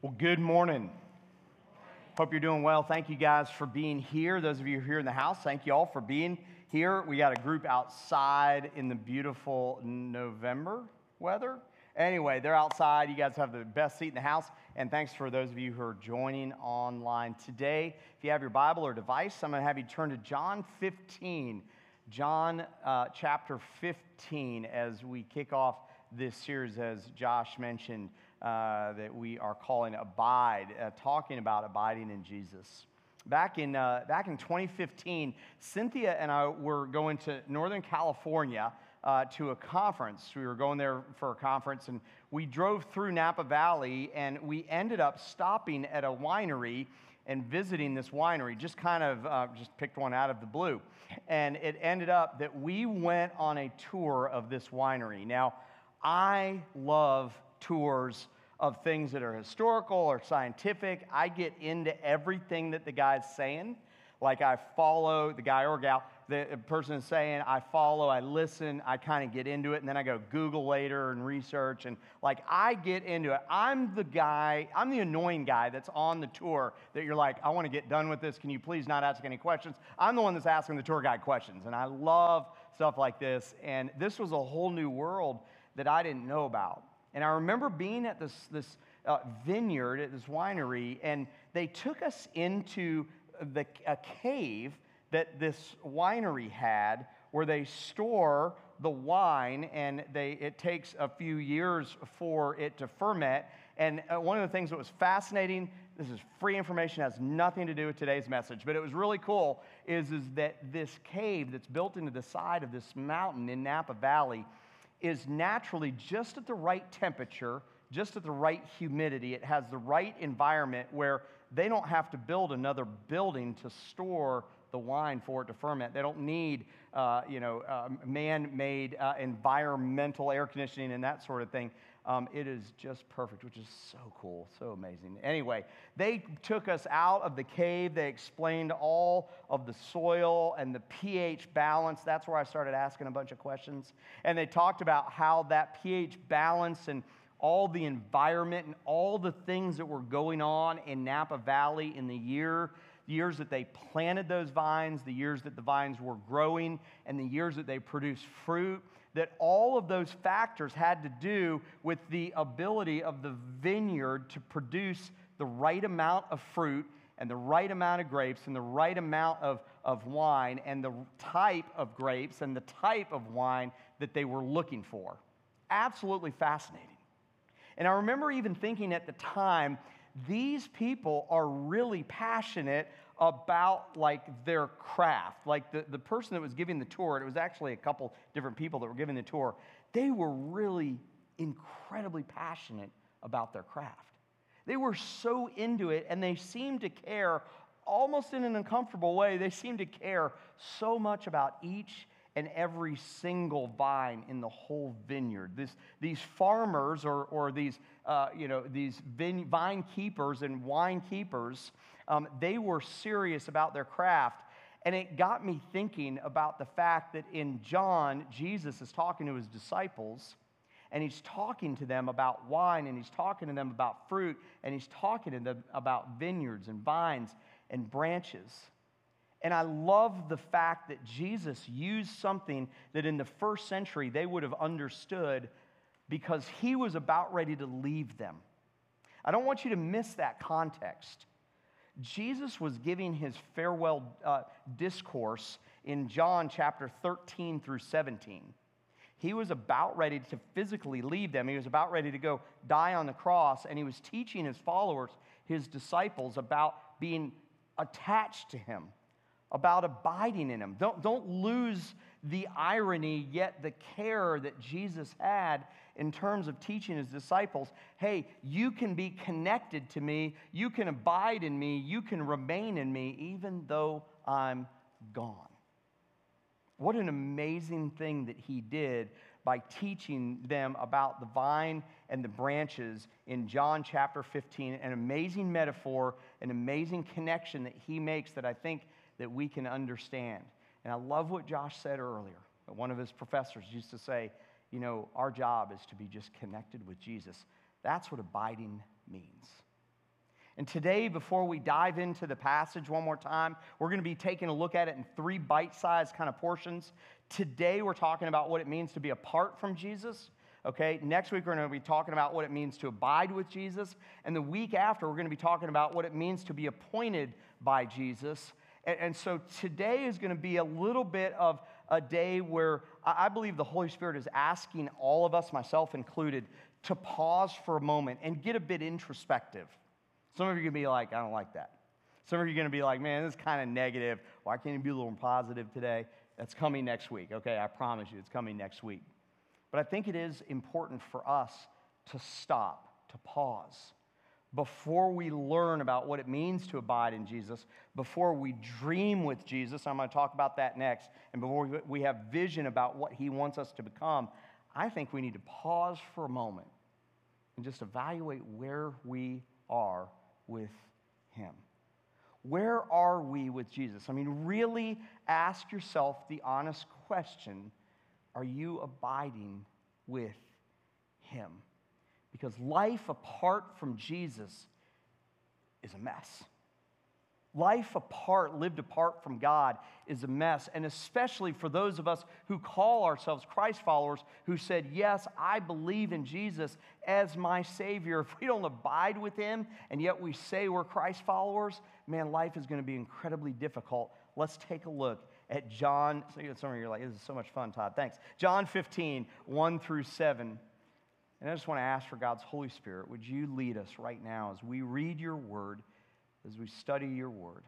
Well, good morning. Hope you're doing well. Thank you guys for being here. Those of you here in the house, thank you all for being here. We got a group outside in the beautiful November weather. Anyway, they're outside. You guys have the best seat in the house. And thanks for those of you who are joining online today. If you have your Bible or device, I'm going to have you turn to John 15. John uh, chapter 15 as we kick off this series, as Josh mentioned uh, that we are calling Abide, uh, talking about abiding in Jesus. Back in, uh, back in 2015, Cynthia and I were going to Northern California uh, to a conference. We were going there for a conference, and we drove through Napa Valley, and we ended up stopping at a winery and visiting this winery, just kind of uh, just picked one out of the blue. And it ended up that we went on a tour of this winery. Now, I love tours of things that are historical or scientific. I get into everything that the guy's saying. Like I follow the guy or gal, the person is saying, I follow, I listen, I kind of get into it, and then I go Google later and research. And like I get into it. I'm the guy, I'm the annoying guy that's on the tour that you're like, I want to get done with this. Can you please not ask any questions? I'm the one that's asking the tour guide questions. And I love stuff like this. And this was a whole new world that I didn't know about. And I remember being at this, this uh, vineyard, at this winery, and they took us into the, a cave that this winery had where they store the wine and they, it takes a few years for it to ferment. And uh, one of the things that was fascinating, this is free information, has nothing to do with today's message, but it was really cool, is, is that this cave that's built into the side of this mountain in Napa Valley is naturally just at the right temperature, just at the right humidity. It has the right environment where they don't have to build another building to store the wine for it to ferment. They don't need, uh, you know, uh, man-made uh, environmental air conditioning and that sort of thing. Um, it is just perfect, which is so cool, so amazing. Anyway, they took us out of the cave. They explained all of the soil and the pH balance. That's where I started asking a bunch of questions. And they talked about how that pH balance and all the environment and all the things that were going on in Napa Valley in the year years that they planted those vines, the years that the vines were growing, and the years that they produced fruit that all of those factors had to do with the ability of the vineyard to produce the right amount of fruit and the right amount of grapes and the right amount of, of wine and the type of grapes and the type of wine that they were looking for. Absolutely fascinating. And I remember even thinking at the time, these people are really passionate about like their craft. Like the, the person that was giving the tour, it was actually a couple different people that were giving the tour, they were really incredibly passionate about their craft. They were so into it and they seemed to care almost in an uncomfortable way. They seemed to care so much about each and every single vine in the whole vineyard. This, these farmers or, or these, uh, you know, these vine, vine keepers and wine keepers um, they were serious about their craft. And it got me thinking about the fact that in John, Jesus is talking to his disciples and he's talking to them about wine and he's talking to them about fruit and he's talking to them about vineyards and vines and branches. And I love the fact that Jesus used something that in the first century they would have understood because he was about ready to leave them. I don't want you to miss that context. Jesus was giving his farewell uh, discourse in John chapter 13 through 17. He was about ready to physically leave them. He was about ready to go die on the cross, and he was teaching his followers, his disciples, about being attached to him, about abiding in him. Don't, don't lose the irony, yet the care that Jesus had in terms of teaching his disciples hey, you can be connected to me, you can abide in me, you can remain in me, even though I'm gone. What an amazing thing that he did by teaching them about the vine and the branches in John chapter 15. An amazing metaphor, an amazing connection that he makes that I think that we can understand. And I love what Josh said earlier. One of his professors used to say, you know, our job is to be just connected with Jesus. That's what abiding means. And today, before we dive into the passage one more time, we're going to be taking a look at it in three bite sized kind of portions. Today, we're talking about what it means to be apart from Jesus. Okay, next week we're going to be talking about what it means to abide with Jesus. And the week after, we're going to be talking about what it means to be appointed by Jesus. And, and so today is going to be a little bit of a day where I believe the Holy Spirit is asking all of us, myself included, to pause for a moment and get a bit introspective. Some of you are going to be like, I don't like that. Some of you are going to be like, man, this is kind of negative. Why can't you be a little more positive today? That's coming next week, okay? I promise you, it's coming next week. But I think it is important for us to stop, to pause, before we learn about what it means to abide in Jesus, before we dream with Jesus. I'm going to talk about that next. And before we have vision about what he wants us to become, I think we need to pause for a moment and just evaluate where we are with Him? Where are we with Jesus? I mean, really ask yourself the honest question Are you abiding with Him? Because life apart from Jesus is a mess. Life apart, lived apart from God, is a mess. And especially for those of us who call ourselves Christ followers, who said, Yes, I believe in Jesus as my Savior. If we don't abide with Him and yet we say we're Christ followers, man, life is going to be incredibly difficult. Let's take a look at John. Some of you are like, This is so much fun, Todd. Thanks. John 15, 1 through 7. And I just want to ask for God's Holy Spirit, would you lead us right now as we read your word? as we study your word.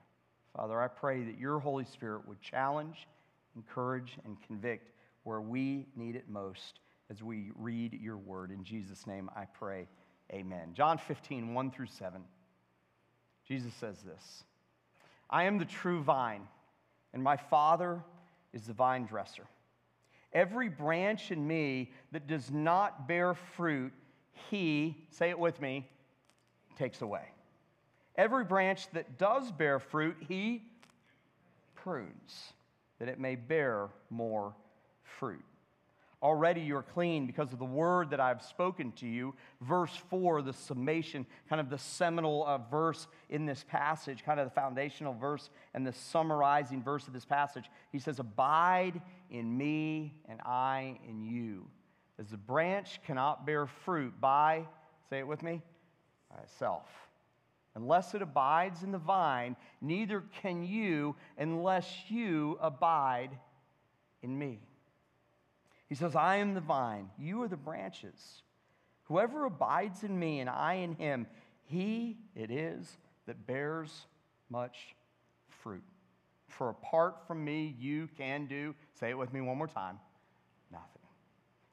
Father, I pray that your Holy Spirit would challenge, encourage, and convict where we need it most as we read your word. In Jesus' name I pray. Amen. John 15, 1 through 7. Jesus says this I am the true vine, and my Father is the vine dresser. Every branch in me that does not bear fruit, he, say it with me, takes away. Every branch that does bear fruit, he prunes, that it may bear more fruit. Already you're clean because of the word that I've spoken to you. Verse 4, the summation, kind of the seminal uh, verse in this passage, kind of the foundational verse and the summarizing verse of this passage. He says, Abide in me and I in you. As the branch cannot bear fruit by, say it with me, itself Unless it abides in the vine, neither can you unless you abide in me. He says, I am the vine, you are the branches. Whoever abides in me and I in him, he it is that bears much fruit. For apart from me, you can do, say it with me one more time,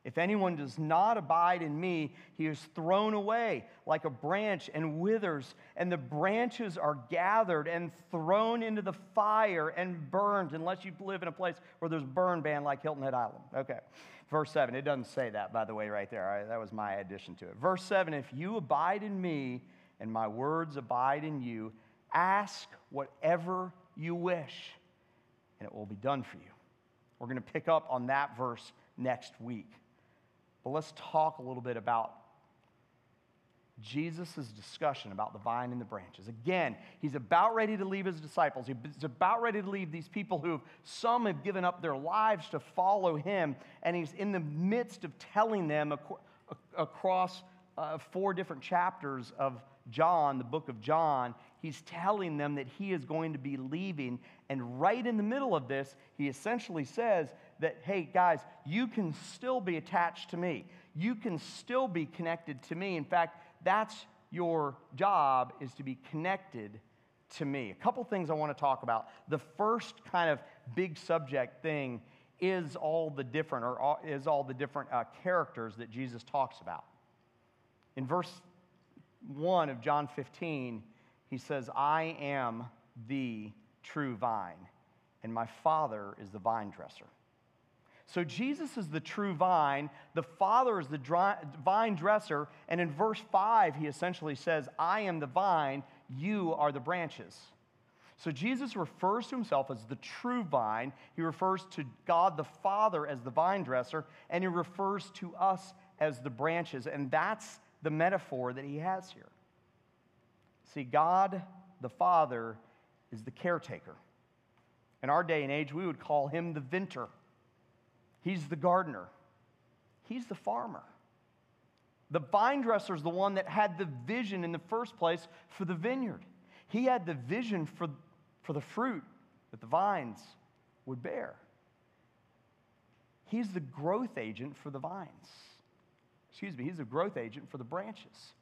if anyone does not abide in me, he is thrown away like a branch and withers, and the branches are gathered and thrown into the fire and burned, unless you live in a place where there's burn ban like Hilton Head Island. Okay. Verse 7, it doesn't say that, by the way, right there. Right, that was my addition to it. Verse 7 If you abide in me and my words abide in you, ask whatever you wish, and it will be done for you. We're going to pick up on that verse next week. But let's talk a little bit about Jesus' discussion about the vine and the branches. Again, he's about ready to leave his disciples. He's about ready to leave these people who some have given up their lives to follow him. And he's in the midst of telling them across uh, four different chapters of John, the book of John, he's telling them that he is going to be leaving. And right in the middle of this, he essentially says that, hey, guys, you can still be attached to me. You can still be connected to me. In fact, that's your job is to be connected to me. A couple things I want to talk about. The first kind of big subject thing is all the different, or is all the different uh, characters that Jesus talks about. In verse 1 of John 15, he says, I am the true vine, and my Father is the vine dresser. So Jesus is the true vine, the Father is the dry, vine dresser, and in verse 5, he essentially says, I am the vine, you are the branches. So Jesus refers to himself as the true vine. He refers to God the Father as the vine dresser, and he refers to us as the branches. And that's the metaphor that he has here. See, God the Father is the caretaker. In our day and age, we would call him the vintner. He's the gardener. He's the farmer. The vine dresser is the one that had the vision in the first place for the vineyard. He had the vision for, for the fruit that the vines would bear. He's the growth agent for the vines. Excuse me, he's the growth agent for the branches.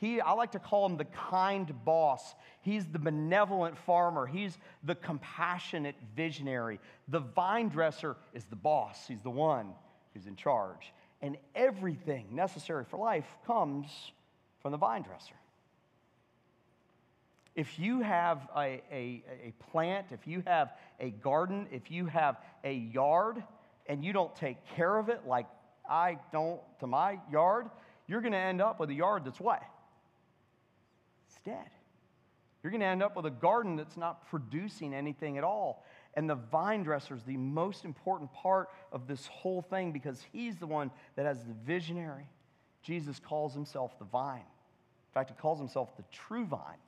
He, I like to call him the kind boss. He's the benevolent farmer. He's the compassionate visionary. The vine dresser is the boss. He's the one who's in charge. And everything necessary for life comes from the vine dresser. If you have a, a, a plant, if you have a garden, if you have a yard, and you don't take care of it like I don't to my yard, you're going to end up with a yard that's what? Dead. You're going to end up with a garden that's not producing anything at all. And the vine dresser is the most important part of this whole thing because he's the one that has the visionary. Jesus calls himself the vine. In fact, he calls himself the true vine.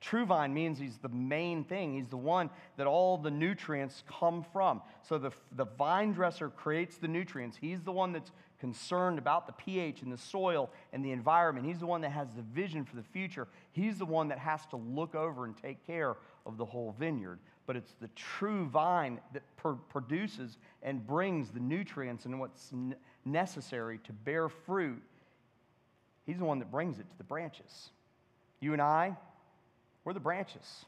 True vine means he's the main thing. He's the one that all the nutrients come from. So the, the vine dresser creates the nutrients. He's the one that's concerned about the pH and the soil and the environment. He's the one that has the vision for the future. He's the one that has to look over and take care of the whole vineyard. But it's the true vine that pr- produces and brings the nutrients and what's n- necessary to bear fruit. He's the one that brings it to the branches. You and I, we're the branches.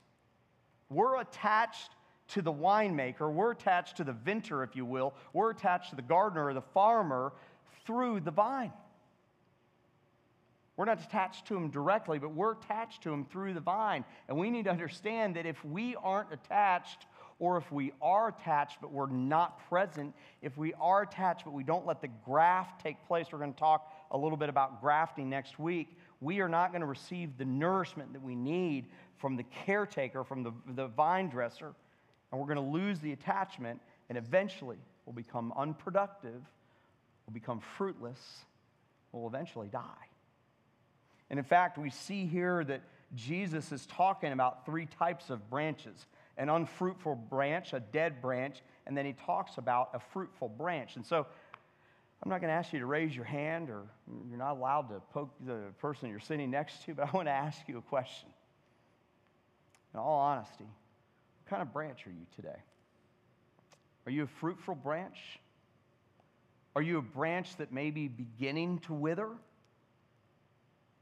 We're attached to the winemaker, we're attached to the vintner, if you will, we're attached to the gardener or the farmer through the vine. We're not attached to him directly, but we're attached to him through the vine. And we need to understand that if we aren't attached, or if we are attached but we're not present, if we are attached but we don't let the graft take place, we're going to talk a little bit about grafting next week. We are not going to receive the nourishment that we need from the caretaker, from the, the vine dresser, and we're going to lose the attachment, and eventually we'll become unproductive, we'll become fruitless, we'll eventually die. And in fact, we see here that Jesus is talking about three types of branches an unfruitful branch, a dead branch, and then he talks about a fruitful branch. And so I'm not going to ask you to raise your hand, or you're not allowed to poke the person you're sitting next to, but I want to ask you a question. In all honesty, what kind of branch are you today? Are you a fruitful branch? Are you a branch that may be beginning to wither?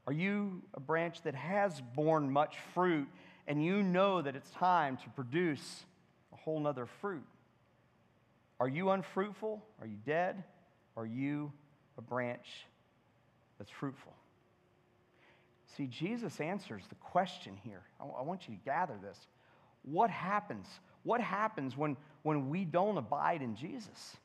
Are you a branch that has borne much fruit and you know that it's time to produce a whole nother fruit? Are you unfruitful? Are you dead? Are you a branch that's fruitful? See, Jesus answers the question here. I, want you to gather this. What happens? What happens when, when we don't abide in Jesus?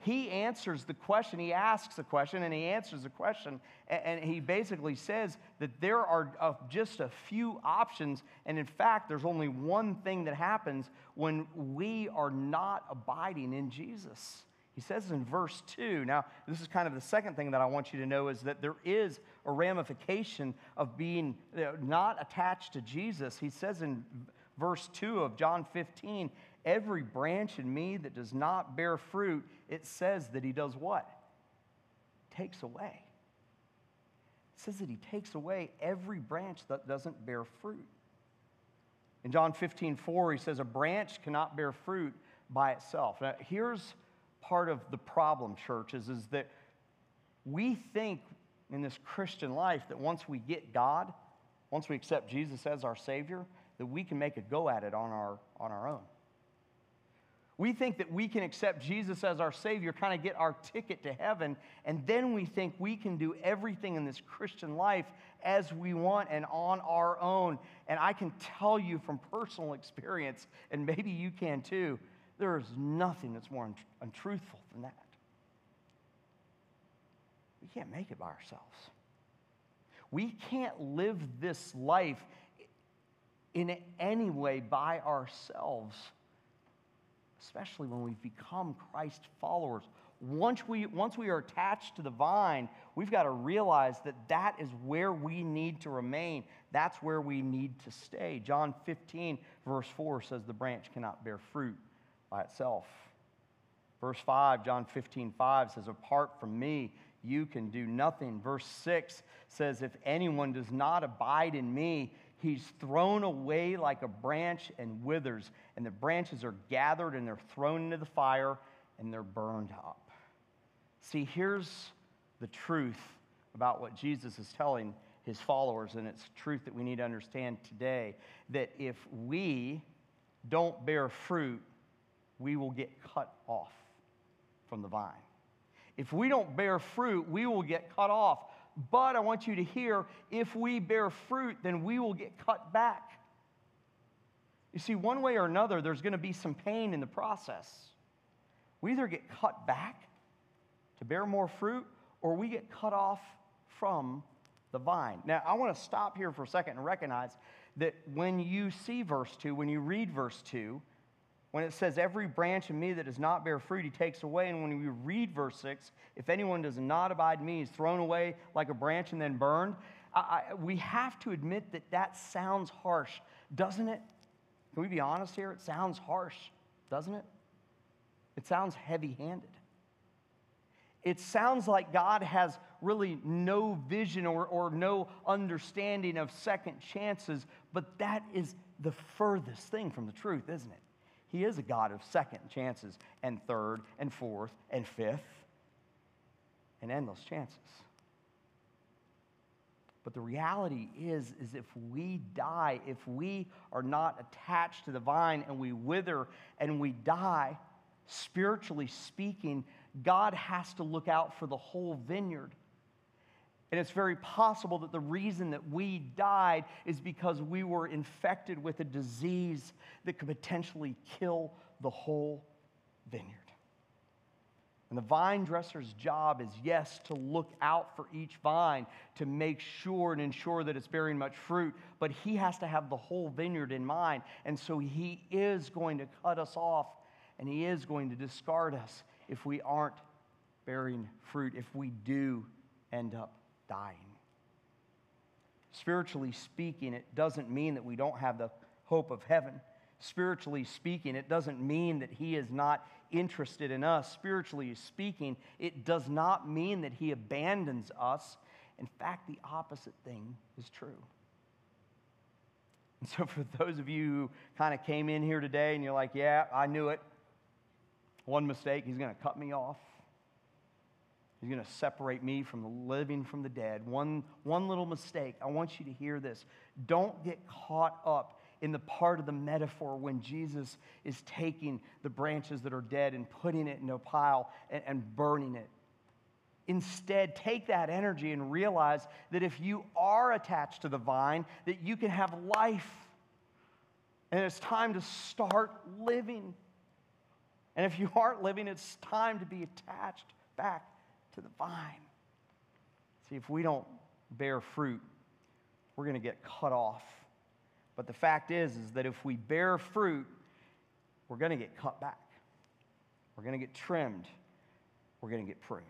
He answers the question, he asks the question, and he answers the question, and, he basically says that there are uh, just a few options, and in fact, there's only one thing that happens when we are not abiding in Jesus. He says in verse 2. Now, this is kind of the second thing that I want you to know is that there is a ramification of being not attached to Jesus. He says in verse 2 of John 15, every branch in me that does not bear fruit, it says that he does what? Takes away. It says that he takes away every branch that doesn't bear fruit. In John 15, 4, he says, A branch cannot bear fruit by itself. Now, here's part of the problem, churches, is that we think in this Christian life that once we get God, once we accept Jesus as our Savior, that we can make a go at it on our, on our own. We think that we can accept Jesus as our Savior, kind of get our ticket to heaven, and then we think we can do everything in this Christian life as we want and on our own. And I can tell you from personal experience, and maybe you can too, there is nothing that's more untruthful than that. We can't make it by ourselves. We can't live this life in any way by ourselves especially when we've become Christ followers. once we, once we are attached to the vine, we've got to realize that that is where we need to remain. That's where we need to stay. John 15, verse 4 says the branch cannot bear fruit by itself. Verse 5, John 15, 5 says, Apart from me, you can do nothing. Verse 6 says, If anyone does not abide in me, he's thrown away like a branch and withers, and the branches are gathered and they're thrown into the fire and they're burned up. See, here's the truth about what Jesus is telling his followers, and it's truth that we need to understand today that if we don't bear fruit, we will get cut off from the vine. If we don't bear fruit, we will get cut off. But I want you to hear if we bear fruit, then we will get cut back. You see, one way or another, there's going to be some pain in the process. We either get cut back to bear more fruit, or we get cut off from the vine. Now, I want to stop here for a second and recognize that when you see verse 2, when you read verse 2, when it says, Every branch in me that does not bear fruit, he takes away. And when we read verse 6, if anyone does not abide me, he's thrown away like a branch and then burned. I, I, we have to admit that that sounds harsh, doesn't it? Can we be honest here? It sounds harsh, doesn't it? It sounds heavy handed. It sounds like God has really no vision or, or no understanding of second chances, but that is the furthest thing from the truth, isn't it? He is a God of second chances and third and fourth and fifth and endless chances. But the reality is, is if we die, if we are not attached to the vine and we wither and we die, spiritually speaking, God has to look out for the whole vineyard. And it's very possible that the reason that we died is because we were infected with a disease that could potentially kill the whole vineyard. And the vine dresser's job is, yes, to look out for each vine to make sure and ensure that it's bearing much fruit, but he has to have the whole vineyard in mind. And so he is going to cut us off and he is going to discard us if we aren't bearing fruit, if we do end up dying. Spiritually speaking, it doesn't mean that we don't have the hope of heaven. Spiritually speaking, it doesn't mean that He is not interested in us. Spiritually speaking, it does not mean that He abandons us. In fact, the opposite thing is true. And so, for those of you who kind of came in here today and you're like, yeah, I knew it, one mistake, He's going to cut me off. He's going to separate me from the living from the dead. One, one little mistake. I want you to hear this. Don't get caught up in the part of the metaphor when Jesus is taking the branches that are dead and putting it in a pile and, and burning it. Instead, take that energy and realize that if you are attached to the vine, that you can have life. And it's time to start living. And if you aren't living, it's time to be attached back to the vine. See, if we don't bear fruit, we're going to get cut off. But the fact is, is that if we bear fruit, we're going to get cut back. We're going to get trimmed. We're going to get pruned.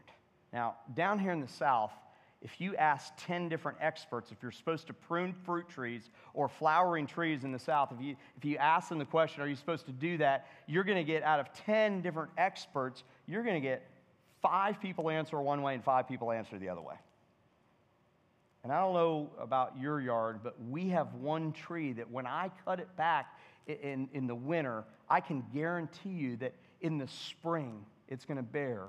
Now, down here in the South, if you ask 10 different experts if you're supposed to prune fruit trees or flowering trees in the South, if you, if you ask them the question, are you supposed to do that? You're going to get out of 10 different experts, you're going to get five people answer one way and five people answer the other way. And I don't know about your yard, but we have one tree that when I cut it back in, in the winter, I can guarantee you that in the spring, it's going to bear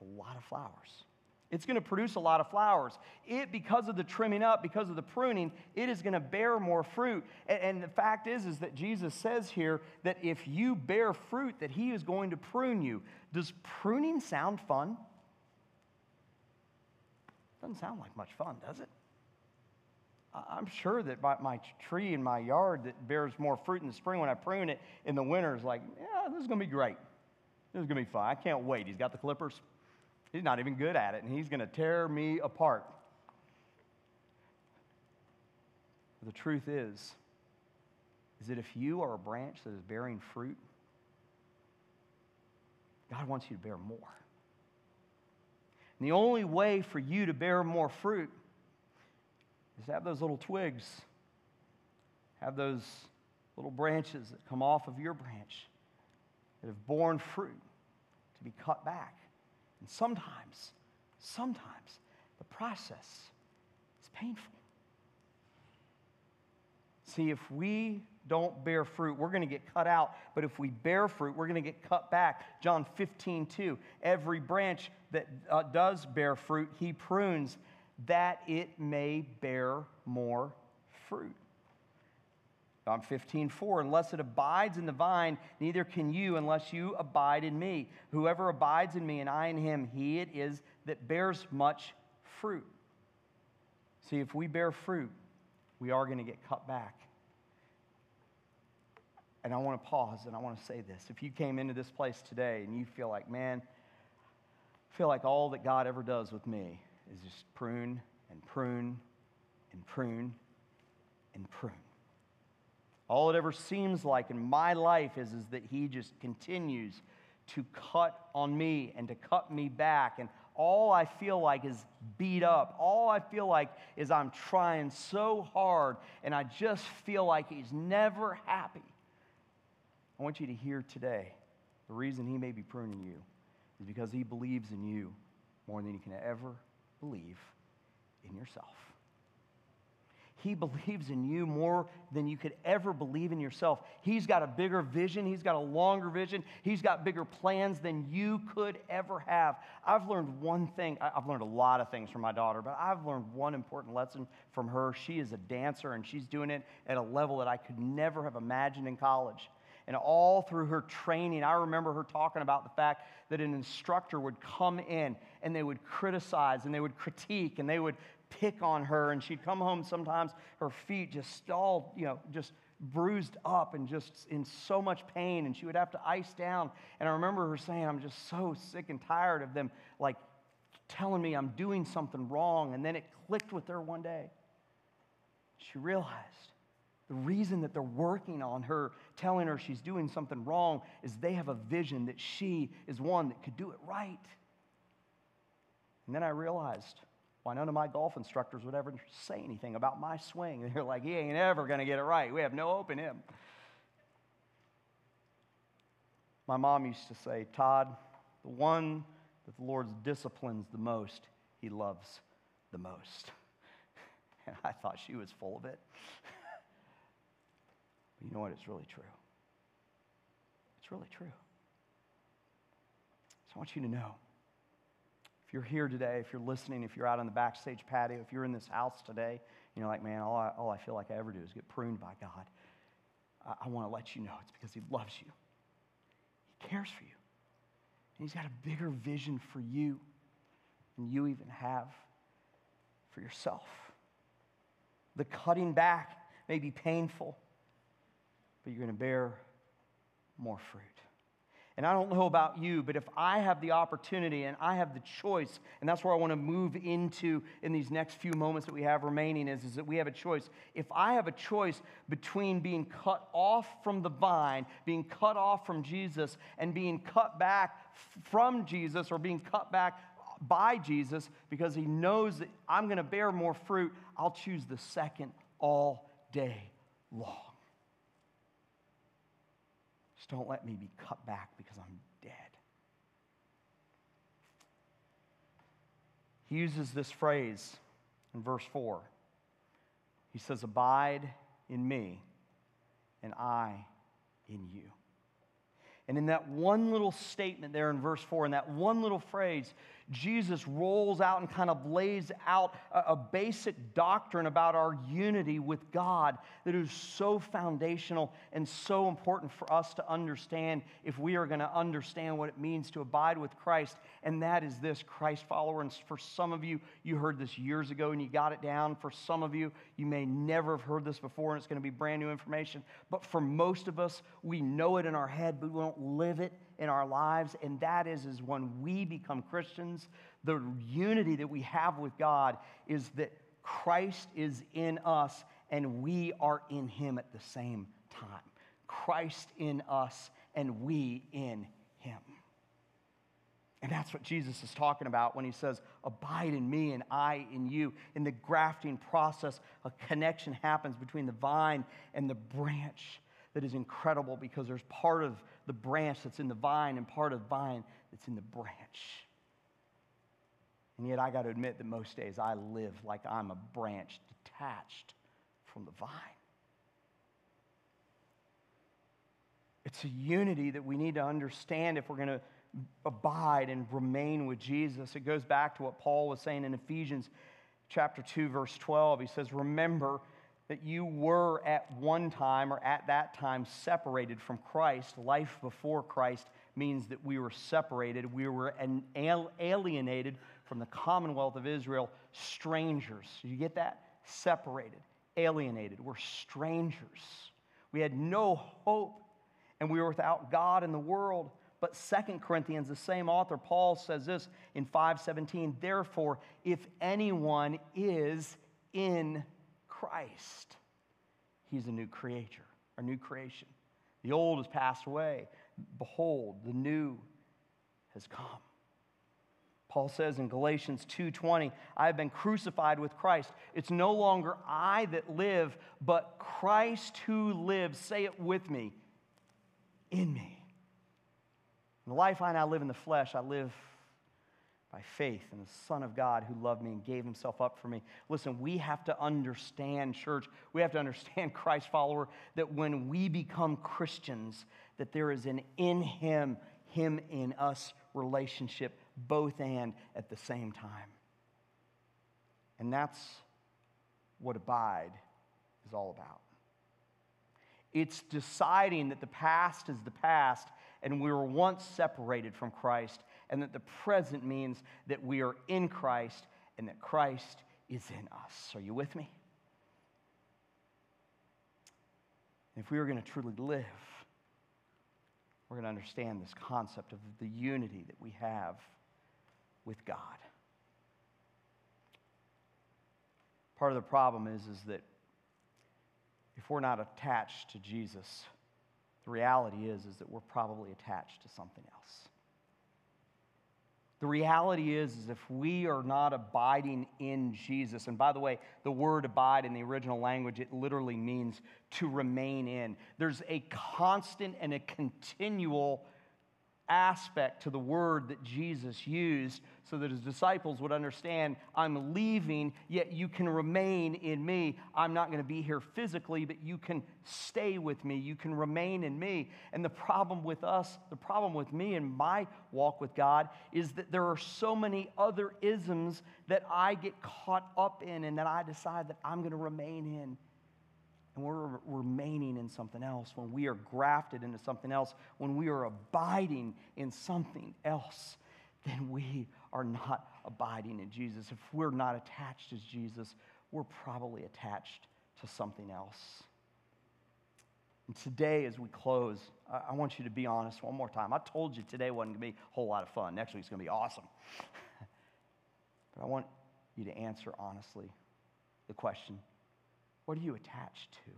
a lot of flowers. It's going to produce a lot of flowers. It, because of the trimming up, because of the pruning, it is going to bear more fruit. And, and, the fact is, is that Jesus says here that if you bear fruit, that He is going to prune you. Does pruning sound fun? Doesn't sound like much fun, does it? I'm sure that my, my tree in my yard that bears more fruit in the spring, when I prune it in the winter, is like, yeah, this is going to be great. This is going to be fun. I can't wait. He's got the clippers He's not even good at it, and he's going to tear me apart. The truth is, is that if you are a branch that is bearing fruit, God wants you to bear more. And the only way for you to bear more fruit is to have those little twigs, have those little branches that come off of your branch that have borne fruit to be cut back. And sometimes, sometimes the process is painful. See, if we don't bear fruit, we're going to get cut out. But if we bear fruit, we're going to get cut back. John 15, 2. Every branch that uh, does bear fruit, he prunes that it may bear more fruit. John 15, 4, unless it abides in the vine, neither can you unless you abide in me. Whoever abides in me and I in him, he it is that bears much fruit. See, if we bear fruit, we are going to get cut back. And I want to pause and I want to say this. If you came into this place today and you feel like, man, I feel like all that God ever does with me is just prune and prune and prune and prune. All it ever seems like in my life is, is that He just continues to cut on me and to cut me back. And all I feel like is beat up. All I feel like is I'm trying so hard and I just feel like He's never happy. I want you to hear today the reason He may be pruning you is because He believes in you more than you can ever believe in yourself. He believes in you more than you could ever believe in yourself. He's got a bigger vision. He's got a longer vision. He's got bigger plans than you could ever have. I've learned one thing. I've learned a lot of things from my daughter, but I've learned one important lesson from her. She is a dancer and she's doing it at a level that I could never have imagined in college. And all through her training, I remember her talking about the fact that an instructor would come in and they would criticize and they would critique and they would pick on her. And she'd come home sometimes, her feet just stalled, you know, just bruised up and just in so much pain. And she would have to ice down. And I remember her saying, I'm just so sick and tired of them, like, telling me I'm doing something wrong. And then it clicked with her one day. She realized the reason that they're working on her, telling her she's doing something wrong, is they have a vision that she is one that could do it right. And then I realized why none of my golf instructors would ever say anything about my swing. They're like, he ain't ever going to get it right. We have no hope in him. My mom used to say, Todd, the one that the Lord disciplines the most, he loves the most. And I thought she was full of it. But you know what? It's really true. It's really true. So I want you to know if you're here today, if you're listening, if you're out on the backstage patio, if you're in this house today, you're like, man, all I, all I feel like I ever do is get pruned by God. I, I want to let you know it's because He loves you, He cares for you, and He's got a bigger vision for you than you even have for yourself. The cutting back may be painful but you're going to bear more fruit. And I don't know about you, but if I have the opportunity and I have the choice, and that's where I want to move into in these next few moments that we have remaining, is, is that we have a choice. If I have a choice between being cut off from the vine, being cut off from Jesus, and being cut back from Jesus or being cut back by Jesus because he knows that I'm going to bear more fruit, I'll choose the second all day long don't let me be cut back because I'm dead. He uses this phrase in verse 4. He says, Abide in me, and I in you. And in that one little statement there in verse 4, in that one little phrase, Jesus rolls out and kind of lays out a, basic doctrine about our unity with God that is so foundational and so important for us to understand if we are going to understand what it means to abide with Christ. And that is this Christ follower. And for some of you, you heard this years ago and you got it down. For some of you, you may never have heard this before and it's going to be brand new information. But for most of us, we know it in our head, but we don't live it in our lives, and that is, is when we become Christians, the unity that we have with God is that Christ is in us and we are in him at the same time. Christ in us and we in him. And that's what Jesus is talking about when he says, Abide in me and I in you. In the grafting process, a connection happens between the vine and the branch that is incredible because there's part of the branch that's in the vine and part of the vine that's in the branch. And yet, I got to admit that most days I live like I'm a branch detached from the vine. It's a unity that we need to understand if we're going to abide and remain with Jesus. It goes back to what Paul was saying in Ephesians chapter 2 verse 12. He says, "Remember that you were at one time or at that time separated from Christ. Life before Christ means that we were separated. We were alienated from the commonwealth of Israel, strangers. You get that? Separated, alienated. We're strangers. We had no hope and we were without God in the world. But Second Corinthians, the same author, Paul says this in 517 Therefore, if anyone is in Christ, he's a new creature, a new creation. The old has passed away. Behold, the new has come. Paul says in Galatians 2:20, I have been crucified with Christ. It's no longer I that live, but Christ who lives. Say it with me in me. In the life I now live in the flesh, I live by faith in the Son of God who loved me and gave himself up for me. Listen, we have to understand, church, we have to understand, Christ follower, that when we become Christians, that there is an in him, him in us relationship, both and at the same time. And that's what abide is all about. It's deciding that the past is the past and we were once separated from Christ, and that the present means that we are in Christ and that Christ is in us. Are you with me? if we are going to truly live, we're going to understand this concept of the unity that we have with God. Part of the problem is, is that if we're not attached to Jesus, the reality is, is that we're probably attached to something else. The reality is, is if we are not abiding in Jesus, and by the way, the word abide in the original language, it literally means to remain in. There's a constant and a continual aspect to the word that Jesus used so that his disciples would understand I'm leaving, yet you can remain in me. I'm not going to be here physically, but you can stay with me. You can remain in me. And the problem with us, the problem with me and my walk with God, is that there are so many other isms that I get caught up in and that I decide that I'm going to remain in and we're remaining in something else, when we are grafted into something else, when we are abiding in something else, then we are not abiding in Jesus. If we're not attached to Jesus, we're probably attached to something else. And today, as we close, I want you to be honest one more time. I told you today wasn't going to be a whole lot of fun. Next week's going to be awesome. but I want you to answer honestly the question what are you attached to?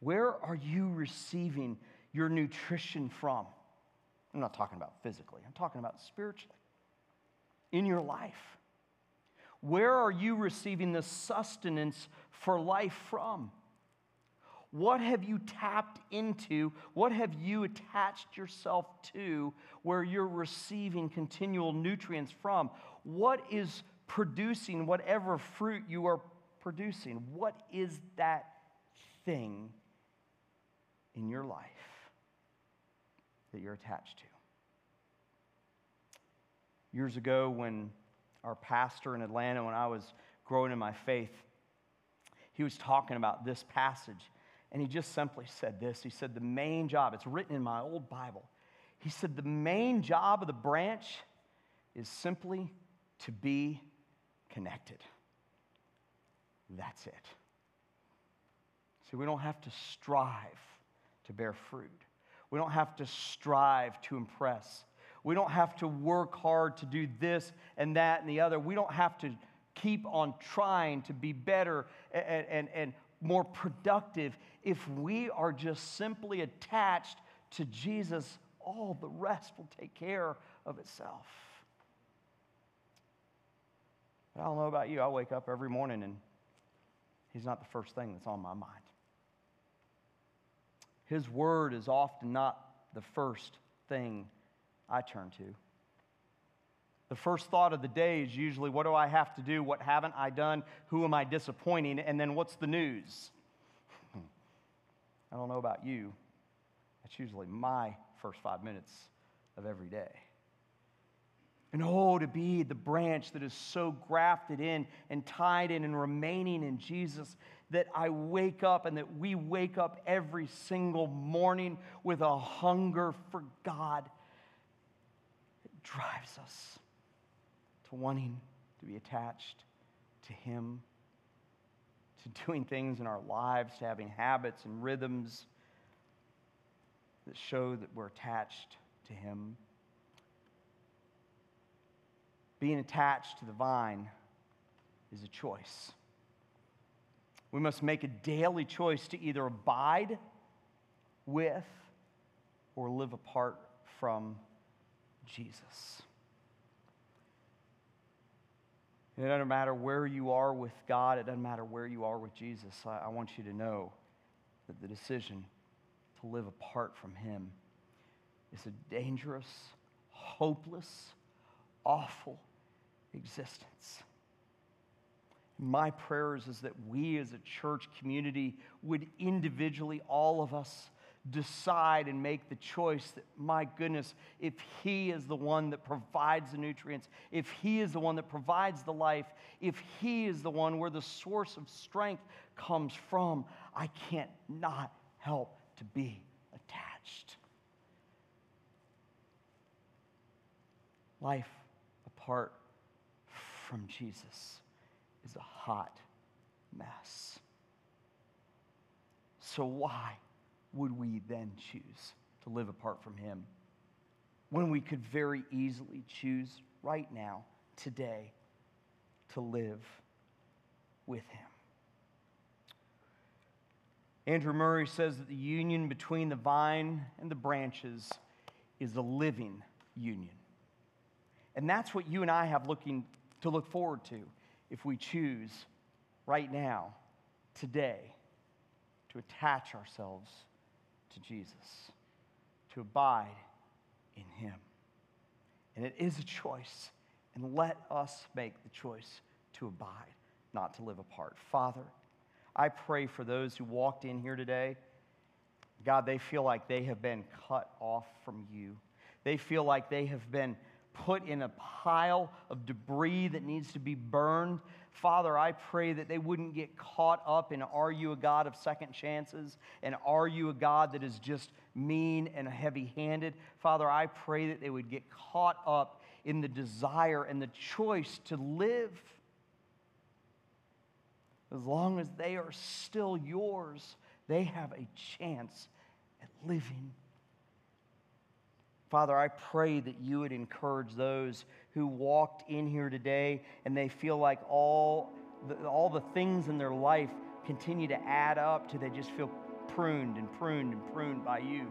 Where are you receiving your nutrition from? I'm not talking about physically, I'm talking about spiritually. In your life. Where are you receiving the sustenance for life from? What have you tapped into? What have you attached yourself to where you're receiving continual nutrients from? What is producing whatever fruit you are producing? What is that thing in your life that you're attached to? Years ago, when our pastor in Atlanta, when I was growing in my faith, he was talking about this passage. And he just simply said this. He said, The main job, it's written in my old Bible. He said, The main job of the branch is simply to be connected. That's it. See, we don't have to strive to bear fruit. We don't have to strive to impress. We don't have to work hard to do this and that and the other. We don't have to keep on trying to be better and, and, and more productive if we are just simply attached to Jesus all the rest will take care of itself. I don't know about you. I wake up every morning and He's not the first thing that's on my mind. His word is often not the first thing I turn to. The first thought of the day is usually what do I have to do? What haven't I done? Who am I disappointing? And then what's the news? I don't know about you. That's usually my first five minutes of every day. And oh, to be the branch that is so grafted in and tied in and remaining in Jesus that I wake up and that we wake up every single morning with a hunger for God. It drives us to wanting to be attached to Him, to doing things in our lives, to having habits and rhythms that show that we're attached to Him. Being attached to the vine is a choice. We must make a daily choice to either abide with or live apart from Jesus. It doesn't matter where you are with God, it doesn't matter where you are with Jesus. I, I want you to know that the decision to live apart from Him is a dangerous, hopeless, awful existence. My prayers is that we as a church community would individually, all of us, decide and make the choice that, my goodness, if He is the one that provides the nutrients, if He is the one that provides the life, if He is the one where the source of strength comes from, I can't not help to be attached. Life apart from Jesus is a hot mess. So, why would we then choose to live apart from Him when we could very easily choose right now, today, to live with Him? Andrew Murray says that the union between the vine and the branches is a living union. And that's what you and I have looking to look forward to if we choose right now, today, to attach ourselves to Jesus, to abide in Him. And it is a choice, and let us make the choice to abide, not to live apart. Father, I pray for those who walked in here today. God, they feel like they have been cut off from you. They feel like they have been put in a pile of debris that needs to be burned. Father, I pray that they wouldn't get caught up in are you a God of second chances and are you a God that is just mean and heavy handed. Father, I pray that they would get caught up in the desire and the choice to live. As long as they are still yours, they have a chance at living Father, I pray that you would encourage those who walked in here today and they feel like all the, all the things in their life continue to add up to they just feel pruned and pruned and pruned by you.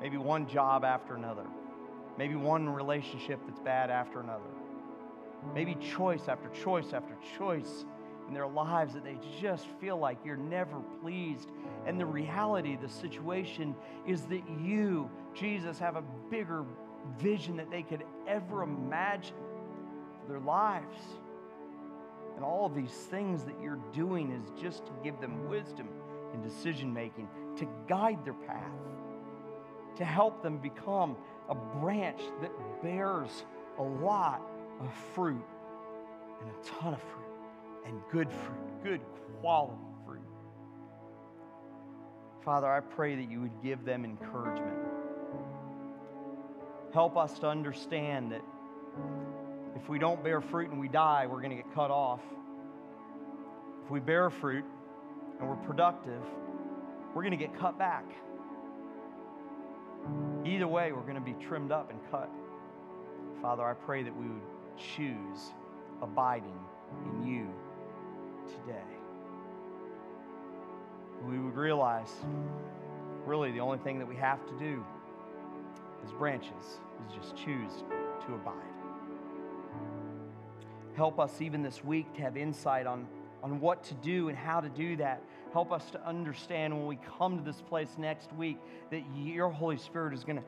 Maybe one job after another. Maybe one relationship that's bad after another. Maybe choice after choice after choice in their lives that they just feel like you're never pleased. And the reality, the situation is that you, Jesus, have a bigger vision that they could ever imagine for their lives. And all of these things that you're doing is just to give them wisdom in decision making, to guide their path, to help them become a branch that bears a lot of fruit and a ton of fruit and good fruit, good quality fruit. Father, I pray that you would give them encouragement. Help us to understand that if we don't bear fruit and we die, we're going to get cut off. If we bear fruit and we're productive, we're going to get cut back. Either way, we're going to be trimmed up and cut. Father, I pray that we would choose abiding in you today. We would realize really the only thing that we have to do as branches is just choose to abide. Help us even this week to have insight on, on what to do and how to do that. Help us to understand when we come to this place next week that your Holy Spirit is going to,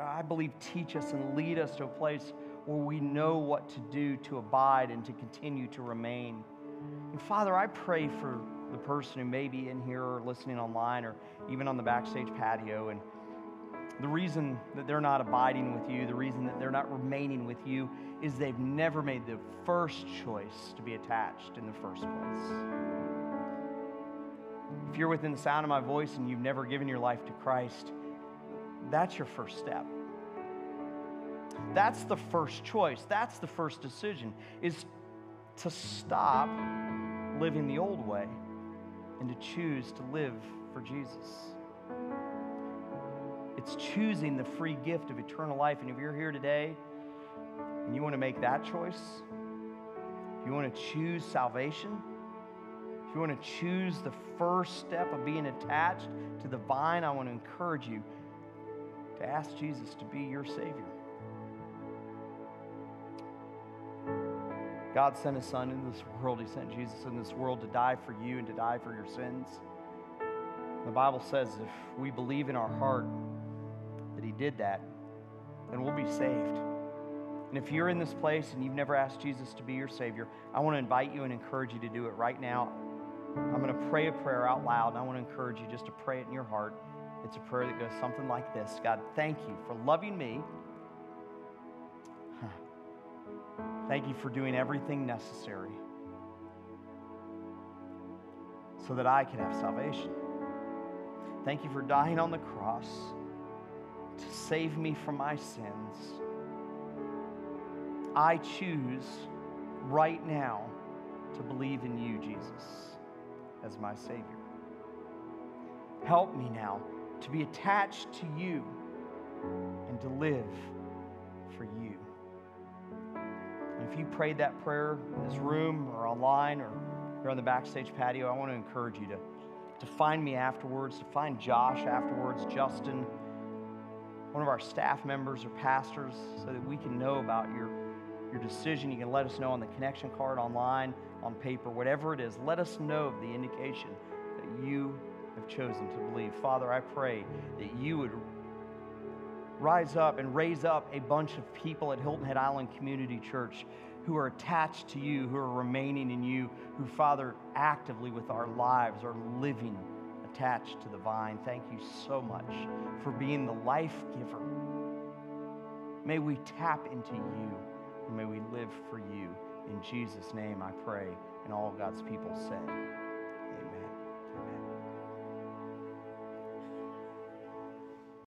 I believe, teach us and lead us to a place where we know what to do to abide and to continue to remain. And Father, I pray for the person who may be in here or listening online or even on the backstage patio and the reason that they're not abiding with you, the reason that they're not remaining with you, is they've never made the first choice to be attached in the first place. If you're within the sound of my voice and you've never given your life to Christ, that's your first step. That's the first choice. That's the first decision is to stop living the old way and to choose to live for Jesus. It's choosing the free gift of eternal life. And if you're here today and you want to make that choice, if you want to choose salvation, if you want to choose the first step of being attached to the vine, I want to encourage you to ask Jesus to be your Savior. God sent His Son into this world. He sent Jesus in this world to die for you and to die for your sins. The Bible says if we believe in our heart that He did that, then we'll be saved. And if you're in this place and you've never asked Jesus to be your Savior, I want to invite you and encourage you to do it right now. I'm going to pray a prayer out loud, and I want to encourage you just to pray it in your heart. It's a prayer that goes something like this God, thank you for loving me. Thank you for doing everything necessary so that I can have salvation. Thank you for dying on the cross to save me from my sins. I choose right now to believe in you, Jesus, as my Savior. Help me now to be attached to you and to live for you. If you prayed that prayer in this room or online or you're on the backstage patio, I want to encourage you to, to find me afterwards, to find Josh afterwards, Justin, one of our staff members or pastors, so that we can know about your, your decision. You can let us know on the connection card, online, on paper, whatever it is. Let us know the indication that you have chosen to believe. Father, I pray that you would rise up and raise up a bunch of people at Hilton Head Island Community Church who are attached to you, who are remaining in you, who, Father, actively with our lives are living attached to the vine. Thank you so much for being the life giver. May we tap into you and may we live for you. In Jesus' name I pray. And all God's people said,